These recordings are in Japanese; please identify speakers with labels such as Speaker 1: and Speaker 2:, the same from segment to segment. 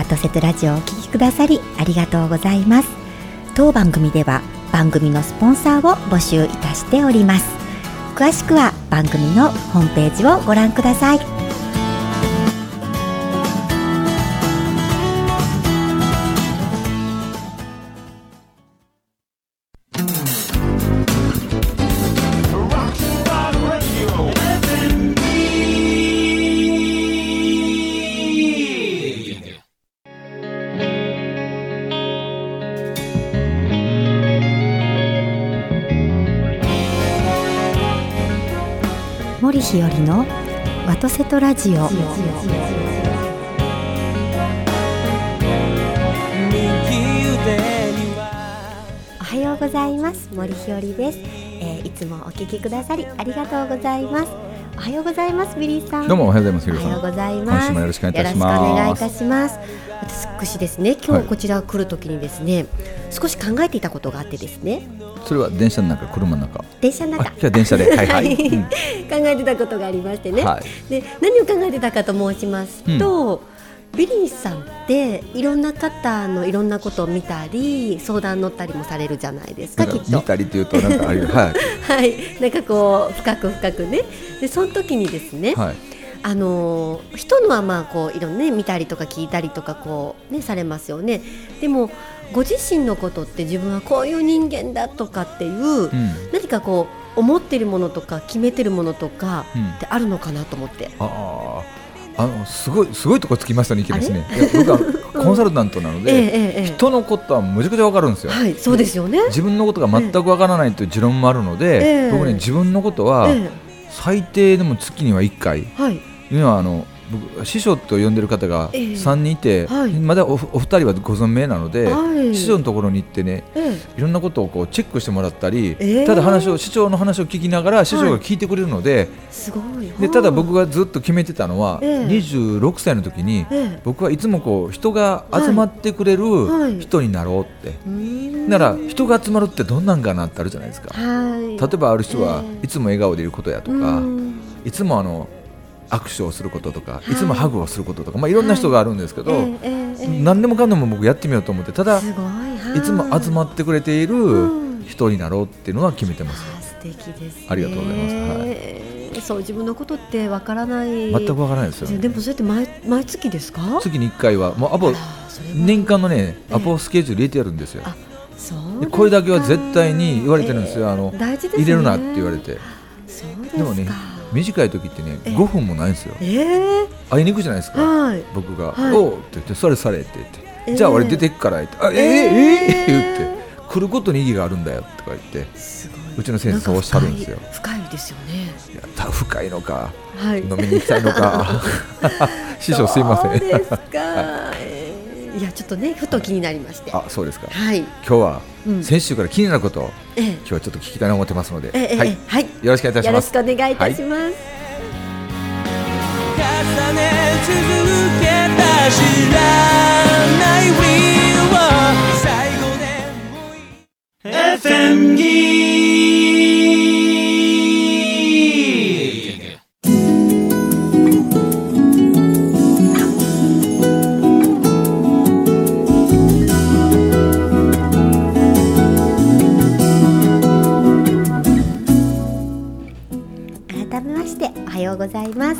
Speaker 1: ワトセトラジオをお聞きくださりありがとうございます。当番組では番組のスポンサーを募集いたしております。詳しくは番組のホームページをご覧ください。ワトセトラジオ。おはようございます。森日和です、えー、いつもお聞きくださりありがとうございます。おはようございますビリーさん。
Speaker 2: どうもおはようございます
Speaker 1: おはようございます。
Speaker 2: よろしくお願いいたし
Speaker 1: ます。お願いいたします。私ですね今日こちら来るときにですね、はい、少し考えていたことがあってですね
Speaker 2: それは電車の中車の中。
Speaker 1: 電車の中。
Speaker 2: 今日電車で。はいはい、
Speaker 1: 考えてたことがありましてね、はい、で何を考えてたかと申しますと、うん、ビリーさんっていろんな方のいろんなことを見たり相談乗ったりもされるじゃないですかきっと。
Speaker 2: 見たりっていうとなんかあるはい、
Speaker 1: はい、なんかこう深く深くね。でその時にですね、はい。あの人のはまあこういろんなね見たりとか聞いたりとかこうねされますよね。でもご自身のことって自分はこういう人間だとかっていう、うん、何かこう思ってるものとか決めてるものとかってあるのかなと思って。うん、
Speaker 2: あ。あのすごいすごいとこつきましたね、いきですね。いや僕はコンサルタントなので、ええ、人のことはむちゃくちゃわかるんですよ。
Speaker 1: はい、そうですよね。
Speaker 2: 自分のことが全くわからないという持論もあるので、僕ね自分のことは最低でも月には1回、はい、いうのはあの僕師匠と呼んでる方が3人いて、えーはい、まだおお二人はご存命なので、はい、師匠のところに行ってね、えー、いろんなことをこうチェックしてもらったり、えー、ただ話を師匠の話を聞きながら師匠が聞いてくれるのではい、でただ僕がずっと決めてたのは、えー、26歳の時に、僕はいつもこう人が集まってくれる人になろうって、なら人が集まるってどんなんかなってあるじゃないですか、例えばある人はいつも笑顔でいることやとか、いつもあの握手をすることとか、い、つもハグをすることとか、まあ、いろんな人があるんですけど、何でもかんでも僕やってみようと思ってただい。つも集まってくれている人になろうっていうのは決めてます。
Speaker 1: 素敵です、
Speaker 2: ありがとうございます。はい。
Speaker 1: そう自分のことってわからない。
Speaker 2: 全くわからないですよ、
Speaker 1: でもそうやって毎毎月ですか？
Speaker 2: 月に1回はもうアポ年間のねアポスケジュール入れてやるんですよ、でこれだ。けは絶対に言われてるんですよ、あの入れるなって言われて。でもね短い時ってね5分もないんですよ、えー、会いに行くじゃないですか、はい、僕が「はい、おう」って言って「それされ」って言って「えー、じゃあ俺出てくから」って「あえー、えー、言って「来ることに意義があるんだよ」とか言ってうちの先生そうおっしゃるんですよ
Speaker 1: 深いですよね
Speaker 2: いやた深いのか、はい、飲みに行きたいのか師匠すいません
Speaker 1: そうですか、はいいやちょっとねふと気になりまして。
Speaker 2: あそうですか。
Speaker 1: はい。
Speaker 2: 今日は、先週から気になることを、ええ、今日はちょっと聞きたいなと思ってますので、
Speaker 1: ええ、はい、はい、
Speaker 2: よろしくお願いいたします。よろ
Speaker 1: しくお願いいたします、はい、重ね続けた知らない We は最後で FM ギ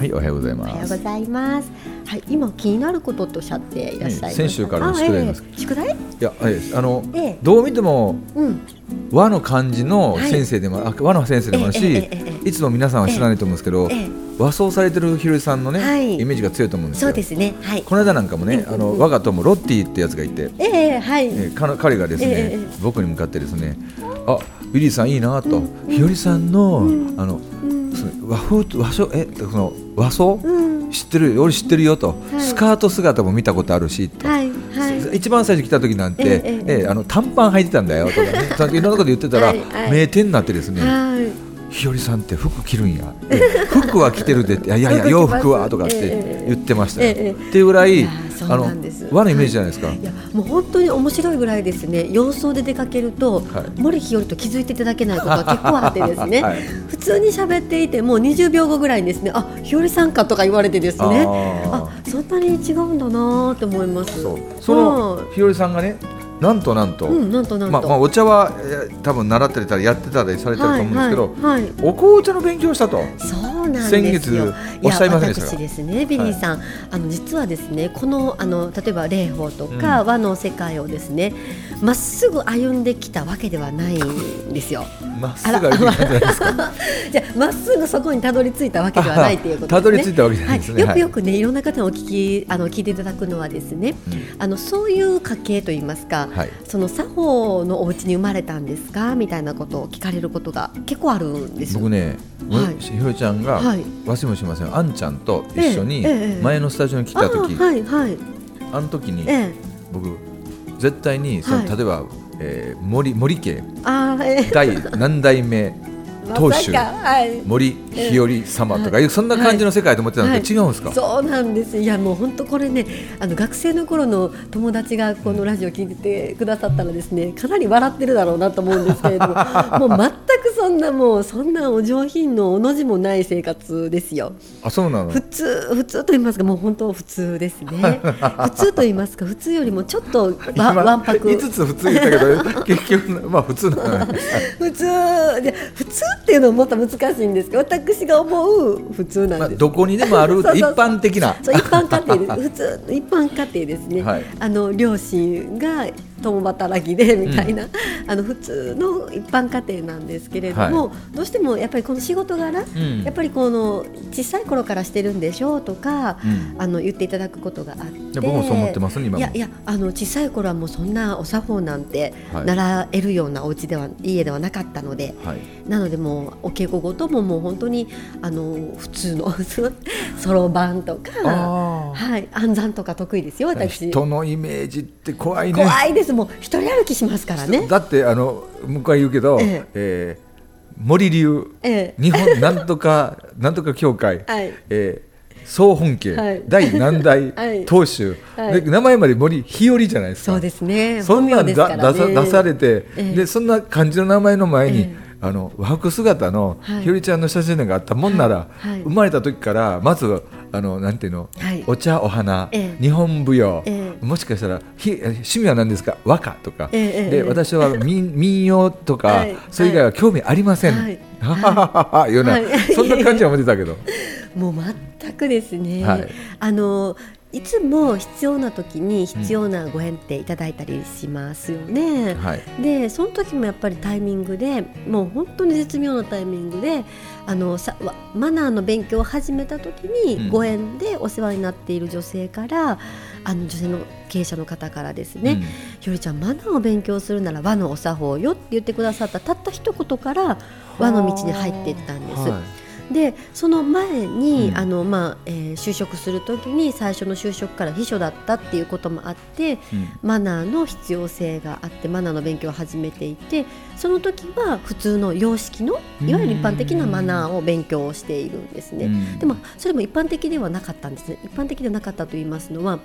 Speaker 2: はい、おはようございます。
Speaker 1: おはようございます。はい、今気になることとおっしゃっていらっしゃいます、
Speaker 2: 先週からの宿題です。
Speaker 1: えー、宿題？い
Speaker 2: や、はい、あの、えー、どう見ても、うん、和の漢字の先生でも、はい、和の先生でもあるし、えー、いつも皆さんは知らないと思うんですけど。和装されてるひろりさんのね、はい、イメージが強いと思うんですよ。
Speaker 1: そうですね。はい。
Speaker 2: この間なんかもね、あの我が友ロッティってやつがいて、
Speaker 1: えー、はい。え
Speaker 2: ー、彼がですね、えー、僕に向かってですね、あ、ウィリーさんいいなと、うん、ひよりさんの、うん、あの和風和装えその和装、うん、知ってる？俺知ってるよと、はい、スカート姿も見たことあるしと、一番最初来た時なんて、えええあの短パン履いてたんだよとかね。いろんなこと言ってたら、名店になってですね、日和さんって服着るんや。服は着てるでいやいや洋服はとかって言ってました。よ、っていうぐらいあの和のイメージじゃないですか、はい、いや
Speaker 1: もう本当に面白いぐらいですね。洋装で出かけると、はい、森日和と気づいていただけないことが結構あってですね、はい、普通に喋っていてもう20秒後ぐらいにですねあ日和さんかとか言われてですね。あそんなに違うんだなと思います。
Speaker 2: その日和さんがねなんとなんと、うん、なんとなんと、ままあ、お茶は多分習ってたりやってたりされてると思うんですけど、はいはいはい、お紅茶の勉強したと。
Speaker 1: そうなんです先月
Speaker 2: おっしゃいませんで
Speaker 1: した私ですねビリーさん、あの実はですねこのあの例えば霊法とか、和の世界をですねまっすぐ歩んできたわけではないんですよ。
Speaker 2: まっすぐ歩いてじゃ
Speaker 1: まっすぐそこにたどり着いたわけではないということですね。
Speaker 2: たどり着いたわけじゃないですね。
Speaker 1: はい、よくよくねいろんな方にお聞きあの聞いていただくのはですね、うん、あのそういう家系といいますか、はい、その作法のお家に生まれたんですかみたいなことを聞かれることが結構あるんです
Speaker 2: 僕ね、はい、ひろちゃんが、はい、忘れもしません。あんちゃんと一緒に前のスタジオに来た時、はいはい、あの時に、僕絶対にその、例えばえー、森森家第何代目当主、はい、森日和様とかいう、そんな感じの世界と思ってたんで、違うんですか、
Speaker 1: そうなんです。いやもう本当これねあの学生の頃の友達がこのラジオ聞いててくださったらですねかなり笑ってるだろうなと思うんですけれども もう全くそんなもうそんなお上品のおの字もない生活ですよ。
Speaker 2: あそうなの？
Speaker 1: 普通普通と言いますかもう本当普通ですね。普通と言いますか普通よりもちょっとわわんぱく。
Speaker 2: 5つ普通言ったけど結局まあ普通な
Speaker 1: 普通で普通っていうのもっと難しいんですけど私が思う普通なんです、まあ、
Speaker 2: どこにでもある 一般的な。
Speaker 1: そう一般家庭です。普通一般家庭ですね、はい、あの両親が共働きでみたいな、うん、あの普通の一般家庭なんですけれども、はい、どうしてもやっぱりこの仕事柄、うん、やっぱりこの小さい頃からしてるんでしょうとか、うん、あの言っていただくことがあって僕
Speaker 2: もそう思ってます今
Speaker 1: いやいやあの小さい頃はもうそんなお作法なんて習えるようなお家では家ではなかったので、はい、なのでもうお稽古事ももう本当にあの普通の そろばんとかはい暗算とか得意ですよ私。
Speaker 2: 人のイメージって怖いね。
Speaker 1: 怖いですも一人歩きしますからね
Speaker 2: だってあの向こうは言うけど、えええー、森流、ええ、日本なんとかなんとか協会、はいえー総本家、はい、第何代当主、はい、名前まで森日和じゃないですか
Speaker 1: そうですね
Speaker 2: そんなんだ、ね、出さされて、えでそんな漢字の名前の前に、えあの和服姿のひよりちゃんの写真があったもんなら、はい生まれた時からまずあのなんていうの、お茶お花、え日本舞踊、もしかしたらひ趣味は何ですか？和歌とか、えで私は民民謡とか、はい、それ以外は興味ありません。はい。ははははような、そんな感じは思ってたけど。
Speaker 1: もう全くですね。あのいつも必要な時に必要なご縁っていただいたりしますよね。うんはい、でその時もやっぱりタイミングでもう本当に絶妙なタイミングであのさマナーの勉強を始めた時にご縁でお世話になっている女性から、うん、あの女性の経営者の方からですね、うん、ひよりちゃんマナーを勉強するなら和のお作法よって言ってくださったたった一言から和の道に入っていったんです。はい。でその前に、うん、あのまあえー、就職する時に最初の就職から秘書だったっていうこともあって、うん、マナーの必要性があってマナーの勉強を始めていてその時は普通の様式のいわゆる一般的なマナーを勉強しているんですね、うん、でもそれも一般的ではなかったんですね。一般的ではなかったと言いますのは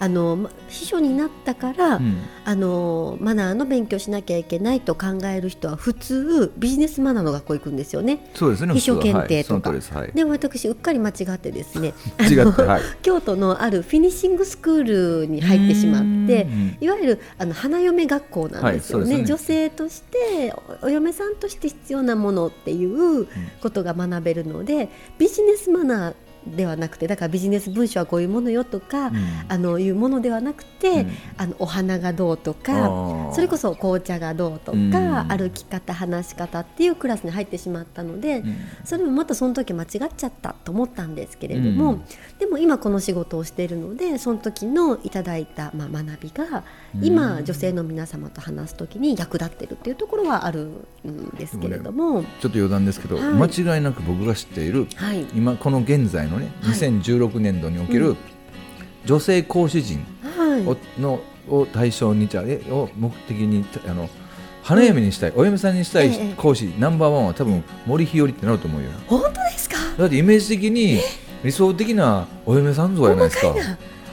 Speaker 1: あの秘書になったから、あのマナーの勉強しなきゃいけないと考える人は普通ビジネスマナーの学校行くんですよね。
Speaker 2: そうですね
Speaker 1: 秘書検定とか、は。い、で私うっかり間違ってですね。はい、京都のあるフィニッシングスクールに入ってしまっていわゆるあの花嫁学校なんですよね。はいね、女性としてお嫁さんとして必要なものっていうことが学べるのでビジネスマナーではなくてだからビジネス文書はこういうものよとか、うん、あのいうものではなくて、うん、あのお花がどうとかそれこそ紅茶がどうとか、うん、歩き方話し方っていうクラスに入ってしまったので、それもまたその時間違っちゃったと思ったんですけれども、でも今この仕事をしているのでその時のいただいた、まあ、学びが今女性の皆様と話す時に役立ってるっていうところはあるんですけれども、
Speaker 2: ね、ちょっと余談ですけど、はい、間違いなく僕が知っている、はい、今この現在のね2016年度における女性講師陣を,、のを対象にじゃえを目的にあの花嫁にしたい、お嫁さんにしたい講師、ナンバーワンは多分森日和ってなると思うよ。
Speaker 1: 本当ですか？
Speaker 2: だってイメージ的に理想的なお嫁さん像じゃないですか。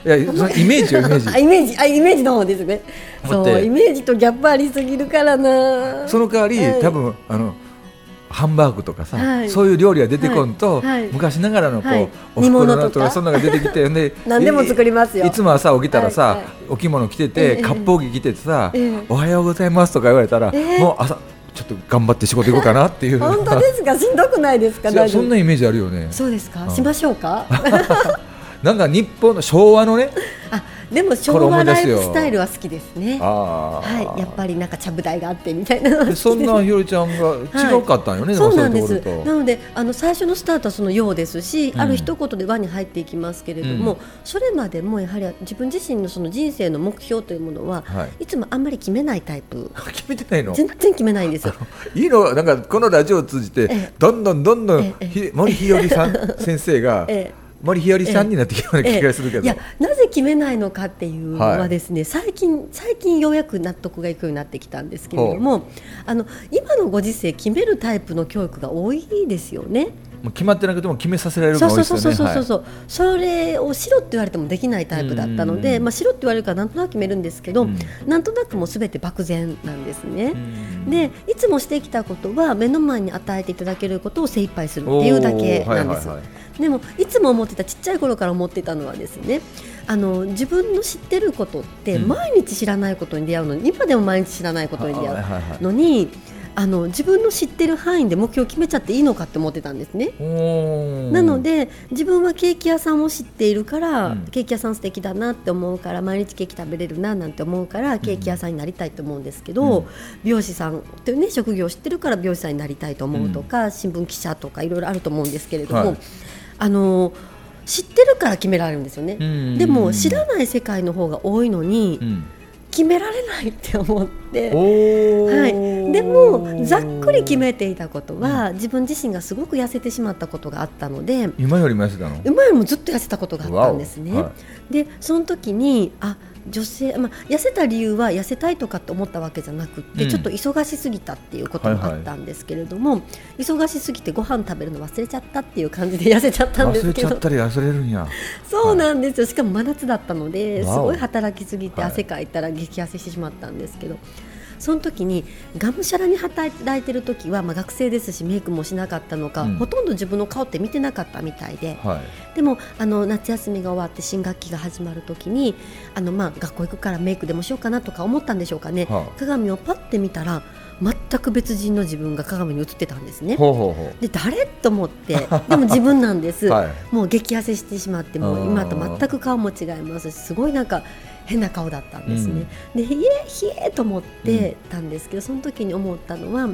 Speaker 2: いやイメージよイメージ。
Speaker 1: イメージあイメージの方ですね。そうイメージとギャップありすぎるからな。
Speaker 2: その代わり、はい、多分あのハンバーグとかさ、はい、そういう料理が出てこんと、はい、昔ながらのこう、はい、おふくろとかそんなのが出てきてで
Speaker 1: 何でも作りますよ。
Speaker 2: いつも朝起きたらさ、お着物着てて割烹着着ててさ、おはようございます」とか言われたら、もう朝ちょっと頑張って仕事行こうかなっていう。
Speaker 1: 本当ですか？しんどくないですか？
Speaker 2: そんなイメージあるよね。
Speaker 1: そうですか、しましょうか？
Speaker 2: なんか日本の昭和のね
Speaker 1: あでも昭和ライフスタイルは好きですね。はい、やっぱりなんかちゃぶ台があってみたいな
Speaker 2: そんなひよりちゃんが違かったんよね。はい、
Speaker 1: そうなんです。なのであの最初のスタートはそのようですし、うん、ある一言で輪に入っていきますけれども、うん、それまでもやはり自分自身のその人生の目標というものは、はい、いつもあんまり決めないタイプ。
Speaker 2: 決めてないの？
Speaker 1: 全然決めないんですよ。
Speaker 2: いいのなんかこのラジオを通じてどんどんどんどん森ひよりさん先生が。ええ森日和さんになってきたような気がするけど、いや
Speaker 1: なぜ決めないのかっていうのはですね、はい、最近最近ようやく納得がいくようになってきたんですけれどもあの今のご時世決めるタイプの教育が多いですよね。
Speaker 2: もう決まってなくても決めさせられるのが多いですよね。そうそうそうそう、はい、
Speaker 1: それをしろって言われてもできないタイプだったので、まあしろって言われるからなんとなく決めるんですけど、ん。なんとなくもすべて漠然なんですね。で、いつもしてきたことは目の前に与えていただけることを精一杯するっていうだけなんです。はいはいはいでもいつも思ってたちっちゃい頃から思ってたのはですねあの自分の知ってることって毎日知らないことに出会うのに、うん、今でも毎日知らないことに出会うのに。あの自分の知ってる範囲で目標を決めちゃっていいのかって思ってたんですね。なので自分はケーキ屋さんを知っているから、うん、ケーキ屋さん素敵だなって思うから毎日ケーキ食べれるななんて思うからケーキ屋さんになりたいと思うんですけど、うん、美容師さんっていうね職業を知ってるから美容師さんになりたいと思うとか、うん、新聞記者とかいろいろあると思うんですけれども。はいあの知ってるから決められるんですよね、でも知らない世界の方が多いのに、決められないって思って、はい、でもざっくり決めていたことは、自分自身がすごく痩せてしまったことがあったので
Speaker 2: 今よりも痩せたの？
Speaker 1: 今よりもずっと痩せたことがあったんですね。はい、でその時にあ女性、まあ、痩せた理由は痩せたいとかって思ったわけじゃなくて、うん、ちょっと忙しすぎたっていうこともあったんですけれども、はいはい、忙しすぎてご飯食べるの忘れちゃったっていう感じで痩せちゃったんですけど。忘れちゃったり
Speaker 2: 忘れるんや。
Speaker 1: そうなんですよ、しかも真夏だったのですごい働きすぎて汗かいたら激痩せしてしまったんですけど。はいその時にがむしゃらに働いてる時は、まあ、学生ですしメイクもしなかったのか、うん、ほとんど自分の顔って見てなかったみたいで、はい、でもあの夏休みが終わって新学期が始まる時にあの、まあ、学校行くからメイクでもしようかなとか思ったんでしょうかね、はあ、鏡をパッて見たら全く別人の自分が鏡に映ってたんですね。ほうほうほう。で誰？と思って。でも自分なんです、はい、もう激痩せしてしまってもう今と全く顔も違いますしすごいなんか変な顔だったんですね。うん、でひえひえと思ってたんですけど、その時に思ったのは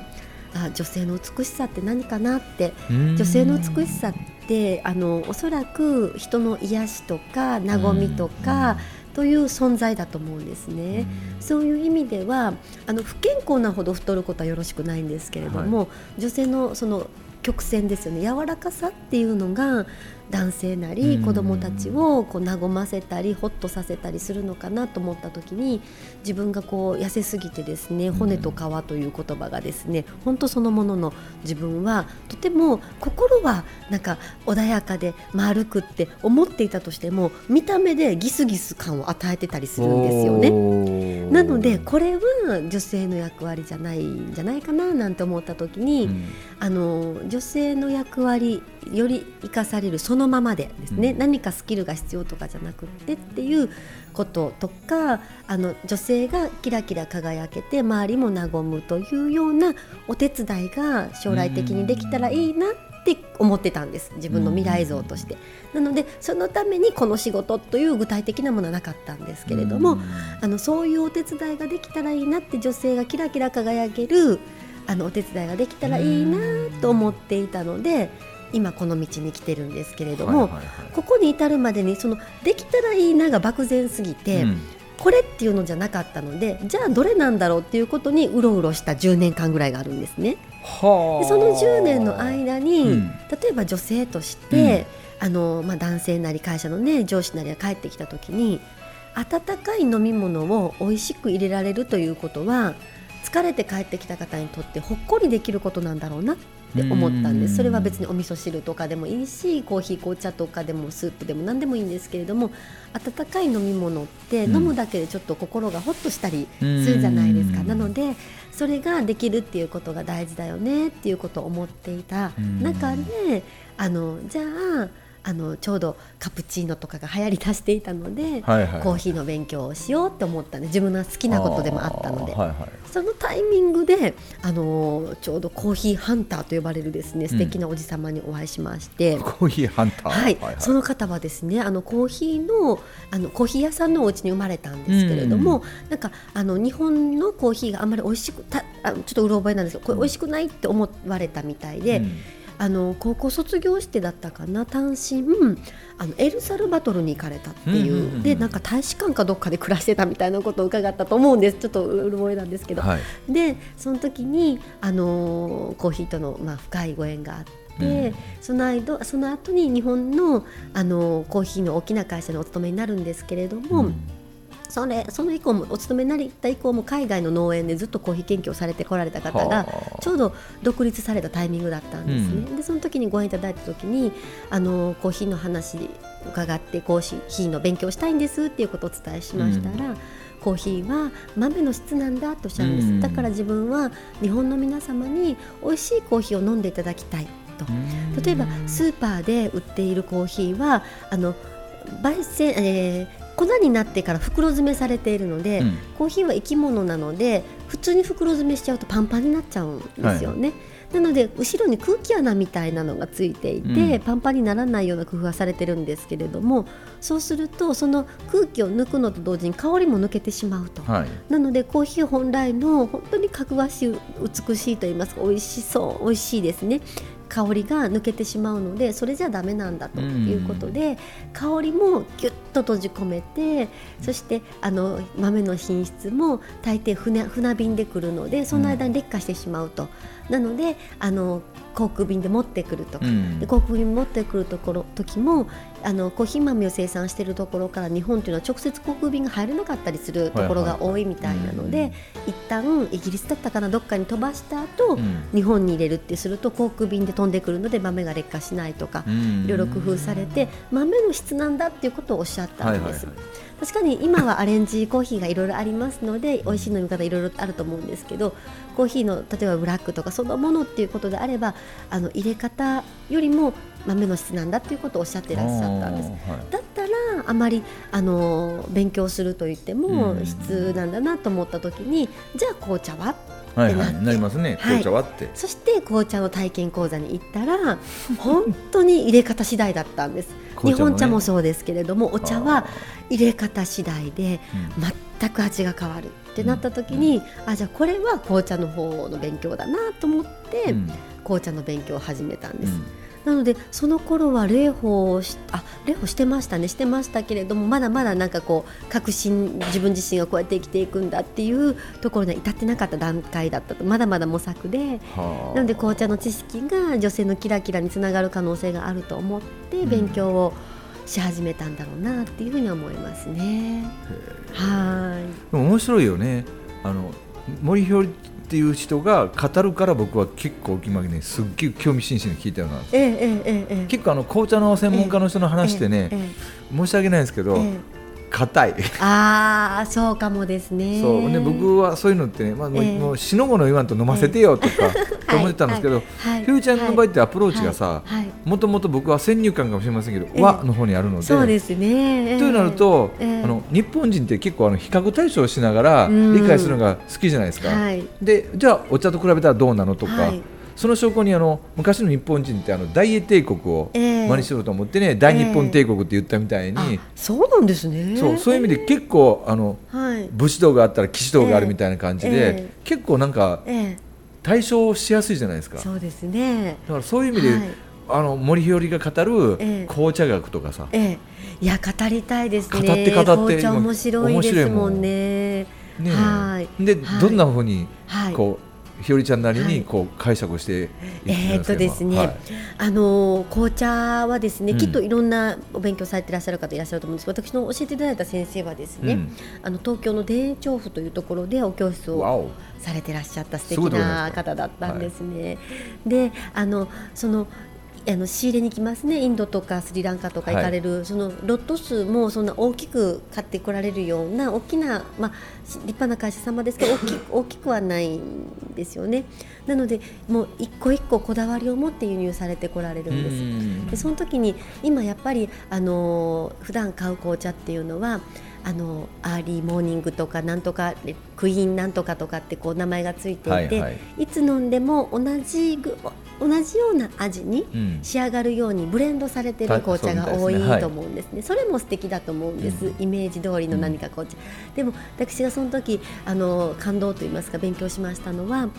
Speaker 1: あ女性の美しさって何かなって。女性の美しさってあのおそらく人の癒しとか和みとか、という存在だと思うんですね。そういう意味ではあの不健康なほど太ることはよろしくないんですけれども、はい、女性のその曲線ですよね。柔らかさっていうのが男性なり子どもたちをこう和ませたりほっとさせたりするのかなと思った時に自分がこう痩せすぎてですね骨と皮という言葉がですね本当そのものの自分はとても心はなんか穏やかで丸くって思っていたとしても見た目でギスギス感を与えてたりするんですよね。なのでこれは女性の役割じゃないんじゃないかななんて思った時に、うん、あの女性の役割より生かされるそのままでですね、うん、何かスキルが必要とかじゃなくってっていうこととかあの女性がキラキラ輝けて周りも和むというようなお手伝いが将来的にできたらいいなって思ってたんです自分の未来像として。なのでそのためにこの仕事という具体的なものはなかったんですけれどもあのそういうお手伝いができたらいいなって女性がキラキラ輝けるあのお手伝いができたらいいなと思っていたので。今この道に来てるんですけれども、はいはいはい、ここに至るまでにそのできたらいいなが漠然すぎて、うん、これっていうのじゃなかったのでじゃあどれなんだろうっていうことにうろうろした10年間ぐらいがあるんですね。でその10年の間に、うん、例えば女性として、うん、あのまあ、男性なり会社の、ね、上司なりが帰ってきた時に温かい飲み物を美味しく入れられるということは疲れて帰ってきた方にとってほっこりできることなんだろうな。って思ったんです。それは別にお味噌汁とかでもいいしコーヒー紅茶とかでもスープでも何でもいいんですけれども温かい飲み物って飲むだけでちょっと心がほっとしたりするじゃないですか、なのでそれができるっていうことが大事だよねっていうことを思っていた中であのじゃああのちょうどカプチーノとかが流行りだしていたので、はいはい、コーヒーの勉強をしようって思ったんで自分の好きなことでもあったので、はいはい、そのタイミングであのちょうどコーヒーハンターと呼ばれるですね素敵なおじ様にお会いしまして、
Speaker 2: うん、コーヒーハンター、
Speaker 1: はい、はいはい、その方はですねあのコーヒーのあのコーヒー屋さんのお家に生まれたんですけれども、うん、なんかあの日本のコーヒーがあんまり美味しくたあちょっとうろ覚えなんですけどこれ美味しくないって思われたみたいで。うんあの高校卒業してだったかな単身あのエルサルバトルに行かれたっていううんうんうん、でなんか大使館かどっかで暮らしてたみたいなことを伺ったと思うんです。ちょっとうる覚えなんですけど、はい、でその時にあのコーヒーとの、まあ、深いご縁があって。うん、その間その後に日本のあのコーヒーの大きな会社にお勤めになるんですけれども、うんそれその以降もお勤めになった以降も海外の農園でずっとコーヒー研究をされてこられた方がちょうど独立されたタイミングだったんですね、うん、でその時にご縁いただいた時にあのコーヒーの話伺ってコーヒーの勉強したいんですっていうことをお伝えしましたら、うん。コーヒーは豆の質なんだとおっしゃるんです、うん、だから自分は日本の皆様に美味しいコーヒーを飲んでいただきたいと。例えばスーパーで売っているコーヒーはあの焙煎、えー、粉になってから袋詰めされているので、うん、コーヒーは生き物なので普通に袋詰めしちゃうとパンパンになっちゃうんですよね。はいなので後ろに空気穴みたいなのがついていて、うん、パンパンにならないような工夫はされてるんですけれどもそうするとその空気を抜くのと同時に香りも抜けてしまうと、はい、なのでコーヒー本来の本当にかぐわしい美しいと言いますか美味しそう美味しいですね香りが抜けてしまうのでそれじゃダメなんだということで、香りもぎゅっと閉じ込めてそしてあの豆の品質も大抵船船便で来るのでその間に劣化してしまうと。なのであの航空便で持ってくるとか、うん、で航空便持ってくるところ時もあのコーヒー豆を生産しているところから日本というのは直接航空便が入れなかったりするところが多いみたいなので、はいはい、一旦イギリスだったかなどっかに飛ばした後、うん、日本に入れるってすると航空便で飛んでくるので豆が劣化しないとか、うん、いろいろ工夫されて豆の質なんだっていうことをおっしゃったんです。はいはいはい確かに今はアレンジコーヒーがいろいろありますので美味しい飲み方いろいろあると思うんですけどコーヒーの例えばブラックとかそのものっていうことであればあの入れ方よりも豆の質なんだっていうことをおっしゃっていらっしゃったんです。はい、だったらあまりあの勉強すると言っても質なんだなと思った時にじゃあ紅茶は？
Speaker 2: はいはい、なりますね、紅茶はって、
Speaker 1: そして紅茶の体験講座に行ったら本当に入れ方次第だったんです日本茶もそうですけれどもお茶は入れ方次第で全く味が変わるってなった時に、うん、あじゃあこれは紅茶の方の勉強だなと思って、うん、紅茶の勉強を始めたんです。うんなのでその頃は霊法をしあ霊法してましたねしてましたけれどもまだまだなんかこう確信自分自身がこうやって生きていくんだっていうところには至ってなかった段階だったとまだまだ模索でなので紅茶の知識が女性のキラキラにつながる可能性があると思って勉強を、し始めたんだろうなっていうふうに思いますね。は
Speaker 2: い。面白いよね。あの森ひよりっていう人が語るから僕は結構今ねすっげえ興味津々に聞いたような、ええええ、結構あの紅茶の専門家の人の話ってね、申し訳ないですけど、硬い。
Speaker 1: ああそうかもですね。
Speaker 2: そうね僕はそういうのってね、まあ、えー、もうしのごの言わんと飲ませてよとか、えー、と思ってたんですけど、はい、ひゅうちゃんの場合ってアプローチがさもともと僕は先入観かもしれませんけど、えー、和の方にあるので
Speaker 1: そうですね、
Speaker 2: というなると、あの日本人って結構あの比較対象しながら理解するのが好きじゃないですか、はい、でじゃあお茶と比べたらどうなのとか、はいその証拠にあの昔の日本人ってあの大英帝国を真似しようと思ってね、えー、大日本帝国って言ったみたいに、えー、
Speaker 1: そうなんですね。
Speaker 2: そうそういう意味で結構あの、はい、武士道があったら騎士道があるみたいな感じで、えー、結構なんか、対象しやすいじゃないですか。
Speaker 1: そうですね。
Speaker 2: だからそういう意味で、はい、あの森ひよりが語る紅茶学とかさ、
Speaker 1: いや語りたいですね。語って語って紅茶面白いですもんね。
Speaker 2: ねはい。で、どんなふうにこう、ひよりちゃんなりにこう解釈して
Speaker 1: えっとですね、はい、あの紅茶はですね、うん、きっといろんなお勉強されていらっしゃる方いらっしゃると思うんです。私の教えていただいた先生はですね、うん、あの東京の田園調布というところでお教室をされてらっしゃった素敵な方だったんですね。はい、であのそのあの仕入れに来ますね。インドとかスリランカとか行かれる、はい、そのロット数もそんな大きく買ってこられるような大きな、まあ、立派な会社様ですけど 大き大きくはないんですよね。なのでもう一個一個こだわりを持って輸入されてこられるんです。でその時に今やっぱりあの普段買う紅茶っていうのはあの Early Morning とかなんとかクイーンなんとかとかってこう名前がついていて、はいはい、いつ飲んでも同じ同じような味に仕上がるようにブレンドされてる紅茶が多いと思うんですね、それも素敵だと思うんです、イメージ通りの何か紅茶、でも私がその時あの感動といいますか勉強しましたのは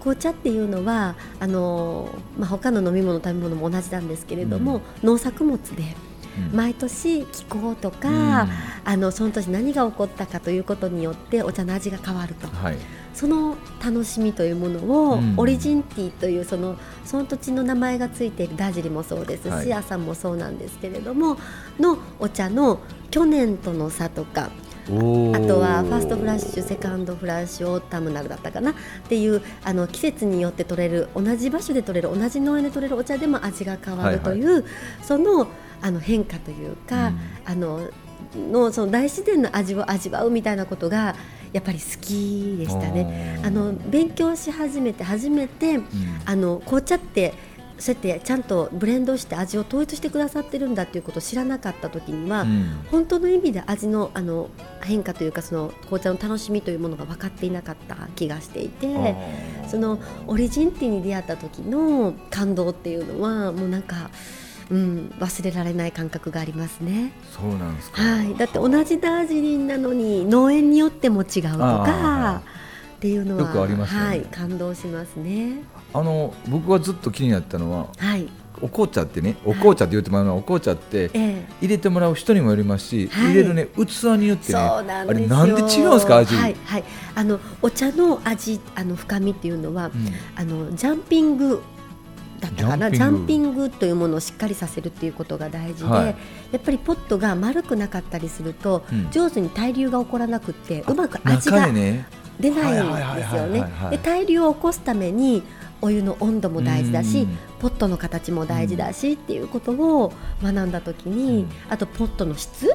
Speaker 1: 紅茶っていうのはあの、まあ、他の飲み物食べ物も同じなんですけれども、農作物で。毎年気候とか、うん、あのその年何が起こったかということによってお茶の味が変わると、はい、その楽しみというものを、うん、オリジンティーというそのその土地の名前がついているダジリもそうですし、はい、朝もそうなんですけれどものお茶の去年との差とかあとはファーストフラッシュセカンドフラッシュオータムナルだったかなっていうあの季節によって取れる同じ場所で取れる同じ農園で取れるお茶でも味が変わるという、はいはい、そのあの変化というか、うん、あののその大自然の味を味わうみたいなことがやっぱり好きでしたね。あの勉強し始めて初めて、うん、あの紅茶ってそうやってちゃんとブレンドして味を統一してくださってるんだということを知らなかった時には、うん、本当の意味で味のあの変化というかその紅茶の楽しみというものが分かっていなかった気がしていてそのオリジンティに出会った時の感動っていうのはもうなんか。うん、忘れられない感覚がありますね。
Speaker 2: そうなんですか。
Speaker 1: はい、だって同じダージリンなのに農園によっても違うとか。っていうのはよくあります、ね、はい、感動しますね。
Speaker 2: あの僕はずっと気になったのは、はい、お紅茶ってねお紅茶って言ってもらうのはお紅茶って入れてもらう人にもよりますし、はい、入れるね器によってねあれなんで違うんですか味、
Speaker 1: はいはい、あのお茶の味あの深みっていうのは、うん、あのジャンピングだったかな。ジャンピング。というものをしっかりさせるっていうことが大事で、はい、やっぱりポットが丸くなかったりすると、うん、上手に対流が起こらなくてうまく味が出ないんですよね。で対流を起こすためにお湯の温度も大事だし、ポットの形も大事だし、っていうことを学んだ時に、あとポットの質、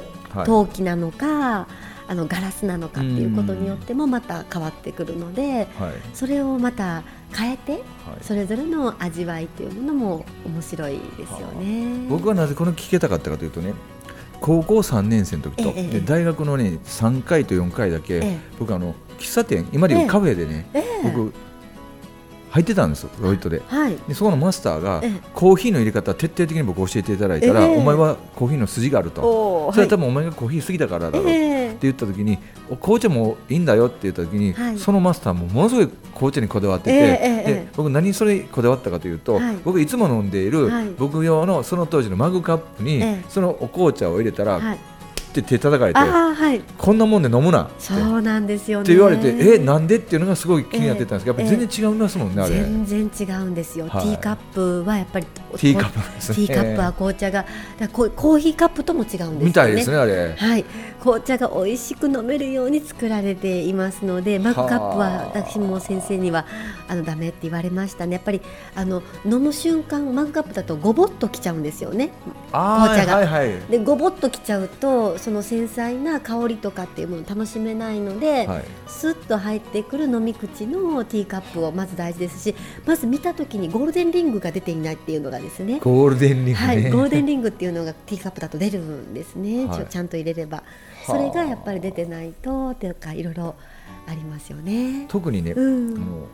Speaker 1: 陶器なのかあのガラスなのかっていうことによってもまた変わってくるので、それをまた変えて、それぞれの味わいというものも面白いですよね。
Speaker 2: 僕はなぜこの聞けたかったかというとね高校3年生の時と、ええ、で大学のね3回と4回だけ、え、僕あの喫茶店今でいうカフェでね、僕入ってたんですロイトで。はい、でそこのマスターがコーヒーの入れ方徹底的に僕教えていただいたら、お前はコーヒーの筋があると。それは多分お前がコーヒー過ぎたからだろうって言った時に、紅茶もいいんだよって言った時に、そのマスターもものすごい紅茶にこだわってて、で僕何それこだわったかというと、僕いつも飲んでいる、僕用のその当時のマグカップに、そのお紅茶を入れたら、って手叩かれて、はい、こんなもんで飲むな
Speaker 1: そうなんですよ、ね、
Speaker 2: って言われてえなんでっていうのがすごい気になってたんですけど、えー、やっぱ全然違いますもんね、あれ。
Speaker 1: 全然違うんですよ、はい、ティーカップはやっぱりテ
Speaker 2: ィーカップ、ね、
Speaker 1: ティーカップは紅茶がコーヒーカップとも違うんですよね。
Speaker 2: みたいですねあれ。
Speaker 1: はい紅茶が美味しく飲めるように作られていますのでマグカップは私も先生にはあのダメって言われましたね。やっぱりあの飲む瞬間マグカップだとごぼっときちゃうんですよね。紅茶が、はいはい、でごぼっときちゃうとその繊細な香りとかっていうものを楽しめないので、はい、スッと入ってくる飲み口のティーカップをまず大事ですしまず見た時にゴールデンリングが出ていないっていうのがですね。
Speaker 2: ゴールデンリング、ね、
Speaker 1: はい、ゴールデンリングっていうのがティーカップだと出るんですね、はい、ちゃんと入れればそれがやっぱり出てないとっていうかいろいろありますよね。
Speaker 2: 特にね、うん、もう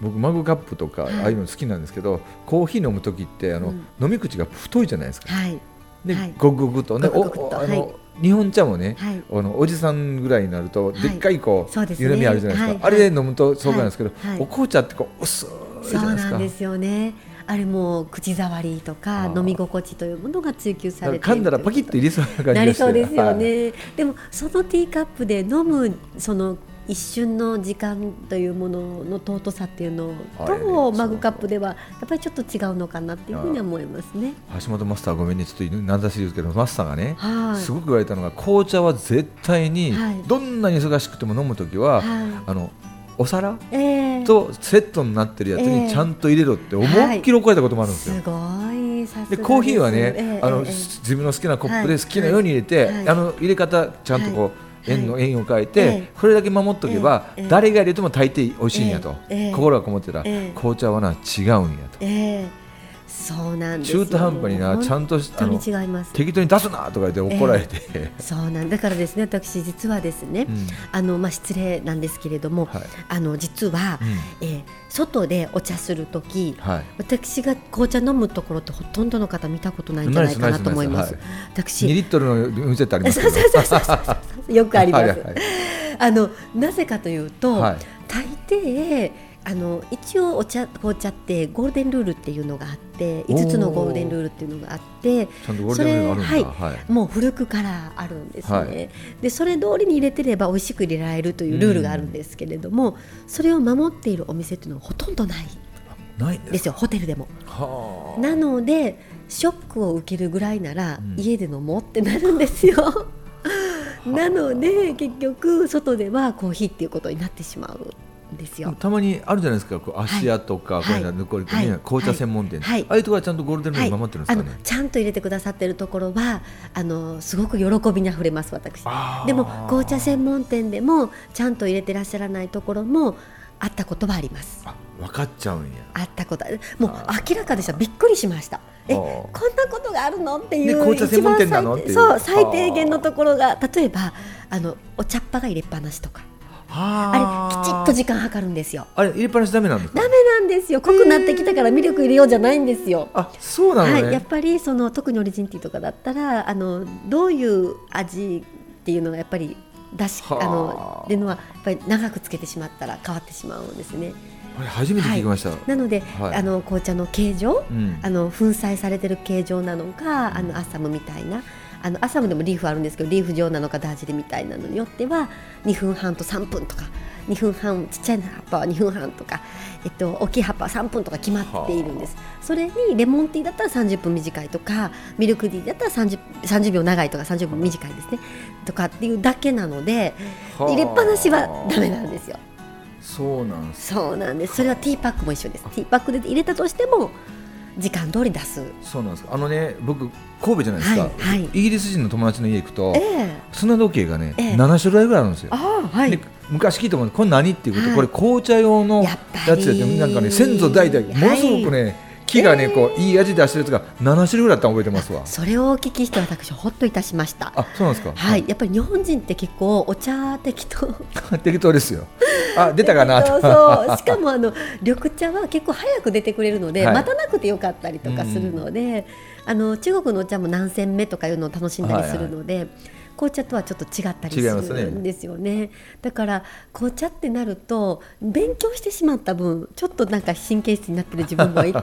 Speaker 2: 僕マグカップとかああいうの好きなんですけど、はい、コーヒー飲む時ってあの、うん、飲み口が太いじゃないですか。はい、で、はい、ごくごくと。ねおあの、日本茶もね、はい、あのおじさんぐらいになると、でっかいこう、はい、ゆるみあるじゃないですか、はい、あれで飲むとそうなんですけど、お紅茶ってこう薄いじゃないですか。そうなんですよね
Speaker 1: あれも口触りとか飲み心地というものが追求されて
Speaker 2: 噛んだらパキッと入れそうな感じ
Speaker 1: なりそうですよね、でもそのティーカップで飲むその一瞬の時間というものの尊さっていうのと、ね、マグカップではやっぱりちょっと違うのかなっていうふうに思いますね。
Speaker 2: 橋本マスターごめんね。ちょっと名指しですけどマスターがね、はい、すごく言われたのが紅茶は絶対にどんなに忙しくても飲む時は、はい、あのお皿、えー、とセットになってるやつにちゃんと入れろって思いっきり怒られたこともあるんですよ。す
Speaker 1: ごい。
Speaker 2: でコーヒーはね、えー、あの、えー、自分の好きなコップで好きなように入れて、はい、あの入れ方ちゃんとこう、円の円を変えて、これだけ守っとけば、誰が入れても大抵美味しいんやと、心がこもってた。ら、紅茶はな違うんやと。
Speaker 1: そうなん
Speaker 2: 中途半端になちゃんと
Speaker 1: あの違います。
Speaker 2: 適当に出すなとか言って怒られて、え
Speaker 1: ー、そうなんだからですね私実はですね、うん、あのまあ失礼なんですけれども、はい、あの実は、うん、えー、外でお茶する時、はい、私が紅茶飲むところってほとんどの方見たことないんじゃないかなと思います。
Speaker 2: 私2リットルの店ってあります
Speaker 1: よくあります。はいはい、あのなぜかというと、大抵あの一応お茶紅茶ってゴールデンルールっていうのがあって5つのゴールデンルールっていうのがあって
Speaker 2: それ
Speaker 1: はい、はい、もう古くからあるんですね、はい、でそれ通りに入れてれば美味しく入れられるというルールがあるんですけれども、それを守っているお店っていうのはほとんどない。
Speaker 2: ない
Speaker 1: ですよホテルでも。なのでショックを受けるぐらいなら、家で飲もうってなるんですよ。なので結局外ではコーヒーっていうことになってしまう。ですよ。
Speaker 2: たまにあるじゃないですかこう芦屋とか、はい、こうぬこりとね、紅茶専門店、はい、ああいうところはちゃんとゴールデンルール守ってるんですかね、
Speaker 1: ちゃんと入れてくださってるところはあのすごく喜びにあふれます私。でも紅茶専門店でもちゃんと入れてらっしゃらないところもあったことはあります。
Speaker 2: 分かっちゃうんや。
Speaker 1: あったこと。もう明らかでした。びっくりしました。えこんなことがあるの？っていう、
Speaker 2: 紅茶専門店なの？
Speaker 1: そう最低限のところが例えばあのお茶っ葉が入れっぱなしとかあれきちっと時間計るんですよ。
Speaker 2: あれ入れっぱなしダメなんです
Speaker 1: ダメなんですよ。濃くなってきたからミルク入れようじゃないんですよ。
Speaker 2: あそうなの、ね、
Speaker 1: はい、やっぱりその特にオリジンティーとかだったらあのどういう味っていうのがやっぱり出しあ。のっていうのはやっぱり長くつけてしまったら変わってしまうんですね。
Speaker 2: 初めて聞きました、はい、
Speaker 1: なので、はい、あの紅茶の形状、うん、あの粉砕されてる形状なのかあのアッサムみたいなあのアサムでもリーフあるんですけどリーフ状なのかダージリみたいなのによっては2分半と3分とか2分半ちっちゃい葉っぱは2分半とか、えっと、大きい葉っぱは3分とか決まっているんです。それにレモンティーだったら30分短いとかミルクティーだったら 30, 30秒長いとか30分短いですね。とかっていうだけなので入れっぱなしはだめなんですよ。
Speaker 2: そうなんで
Speaker 1: すそうなんです。それはティーパックも一緒です。ティーパックで入れたとしても時間通り出す。
Speaker 2: そうなんです。あのね僕神戸じゃないですか、はいはい、イギリス人の友達の家行くと、えー、砂時計がね、えー、7種類ぐらいあるんですよ。はい、昔聞いたもんこれ何っていうこと、はい、これ紅茶用のやつやってなんかね先祖代々ものすごくね、木がね、こういい味出してるやつが7種類ぐらいあったの覚えてますわ。
Speaker 1: それをお聞きして私ほっといたしました。
Speaker 2: あそうなんですか。
Speaker 1: はい、やっぱり日本人って結構お茶適当
Speaker 2: 適当ですよ。あ出たかな。
Speaker 1: そうしかもあの緑茶は結構早く出てくれるので、はい、待たなくてよかったりとかするので、あの中国のお茶も何煎目とかいうのを楽しんだりするので、はいはい紅茶とはちょっと違ったりするんですよね、ね、だから紅茶ってなると勉強してしまった分ちょっとなんか神経質になってる自分もいて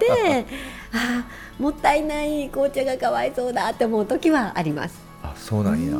Speaker 1: ああもったいない紅茶がかわいそうだって思う時はあります。
Speaker 2: あそうなんや、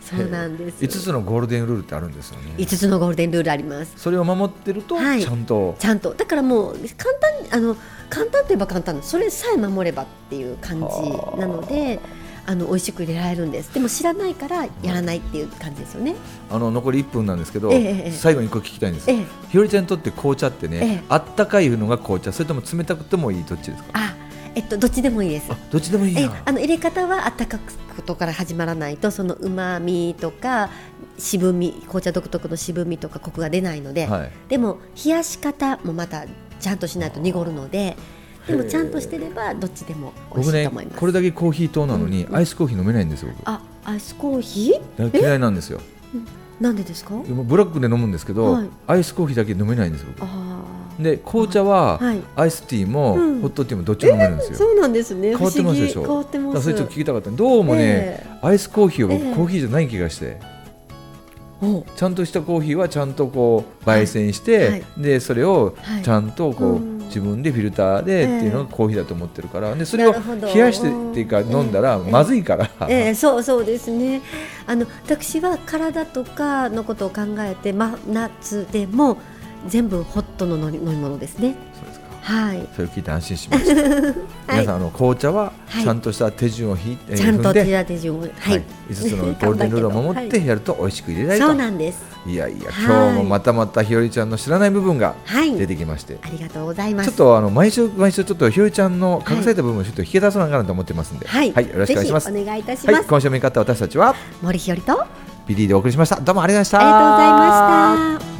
Speaker 1: そうなんです。
Speaker 2: 5つのゴールデンルールってあるんですよね。
Speaker 1: 5つのゴールデンルールあります。
Speaker 2: それを守ってると、はい、ちゃんと。
Speaker 1: ちゃんと。だからもう簡単あの簡単といえば簡単それさえ守ればっていう感じなのであの美味しく入れられるんです。でも知らないからやらないっていう感じですよね。
Speaker 2: あの残り1分なんですけど、え最後に一個聞きたいんです、えひよりちゃんにとって紅茶ってね、あったかいのが紅茶。それとも冷たくてもいい？どっちですか？
Speaker 1: あえっと、どっちでもいいです。
Speaker 2: どっちでもいいえ
Speaker 1: あの入れ方はあったかくことから始まらないとそのうまみとか渋み紅茶独特の渋みとかコクが出ないので、はい、でも冷やし方もまたちゃんとしないと濁るのででもちゃんとしてればどっちでも美味しいと思います、
Speaker 2: ね、これだけコーヒー糖なのに、アイスコーヒー飲めないんですよ
Speaker 1: あアイスコーヒ
Speaker 2: ー？嫌いなんですよ。
Speaker 1: なんでですか？
Speaker 2: ブラックで飲むんですけど、はい、アイスコーヒーだけ飲めないんですよで紅茶は、アイスティーも、ホットティーもどっちも飲めるんですよ、
Speaker 1: そうなんですね。
Speaker 2: 変わってますでしょ？
Speaker 1: 変わってます。
Speaker 2: それちょっと聞きたかったどうもね、アイスコーヒーは僕、コーヒーじゃない気がして。ちゃんとしたコーヒーはちゃんとこう焙煎して、でそれをちゃんとこう、自分でフィルターでっていうのがコーヒーだと思ってるから。でそれを冷やしてっていうか飲んだらまずいから、
Speaker 1: えー、そうそうですね。あの私は体とかのことを考えて、ま、夏でも全部ホットの飲み物ですね。
Speaker 2: そうですか
Speaker 1: はい、
Speaker 2: それを聞いて安心しました。皆さんあの紅茶はちゃんとした手順を引いて、
Speaker 1: ちゃんと手順を、はい、
Speaker 2: 五、つの ゴールデンルールを守ってやると美味しく入れられる
Speaker 1: そうなんです。
Speaker 2: いやいや、今日もまたまたひよりちゃんの知らない部分が出てきまして、
Speaker 1: ありがとうございます。
Speaker 2: ちょっとあの毎週毎週ちょっとひよりちゃんの隠された部分をちょっと引き出さながらと思ってますんで、
Speaker 1: はい、
Speaker 2: よろしくお願いします。
Speaker 1: お願いいたします。
Speaker 2: 今週も見方私たちは？
Speaker 1: 森ひよりと
Speaker 2: ビリーでお送りしました。どうもありがとうございました。
Speaker 1: ありがとうございました。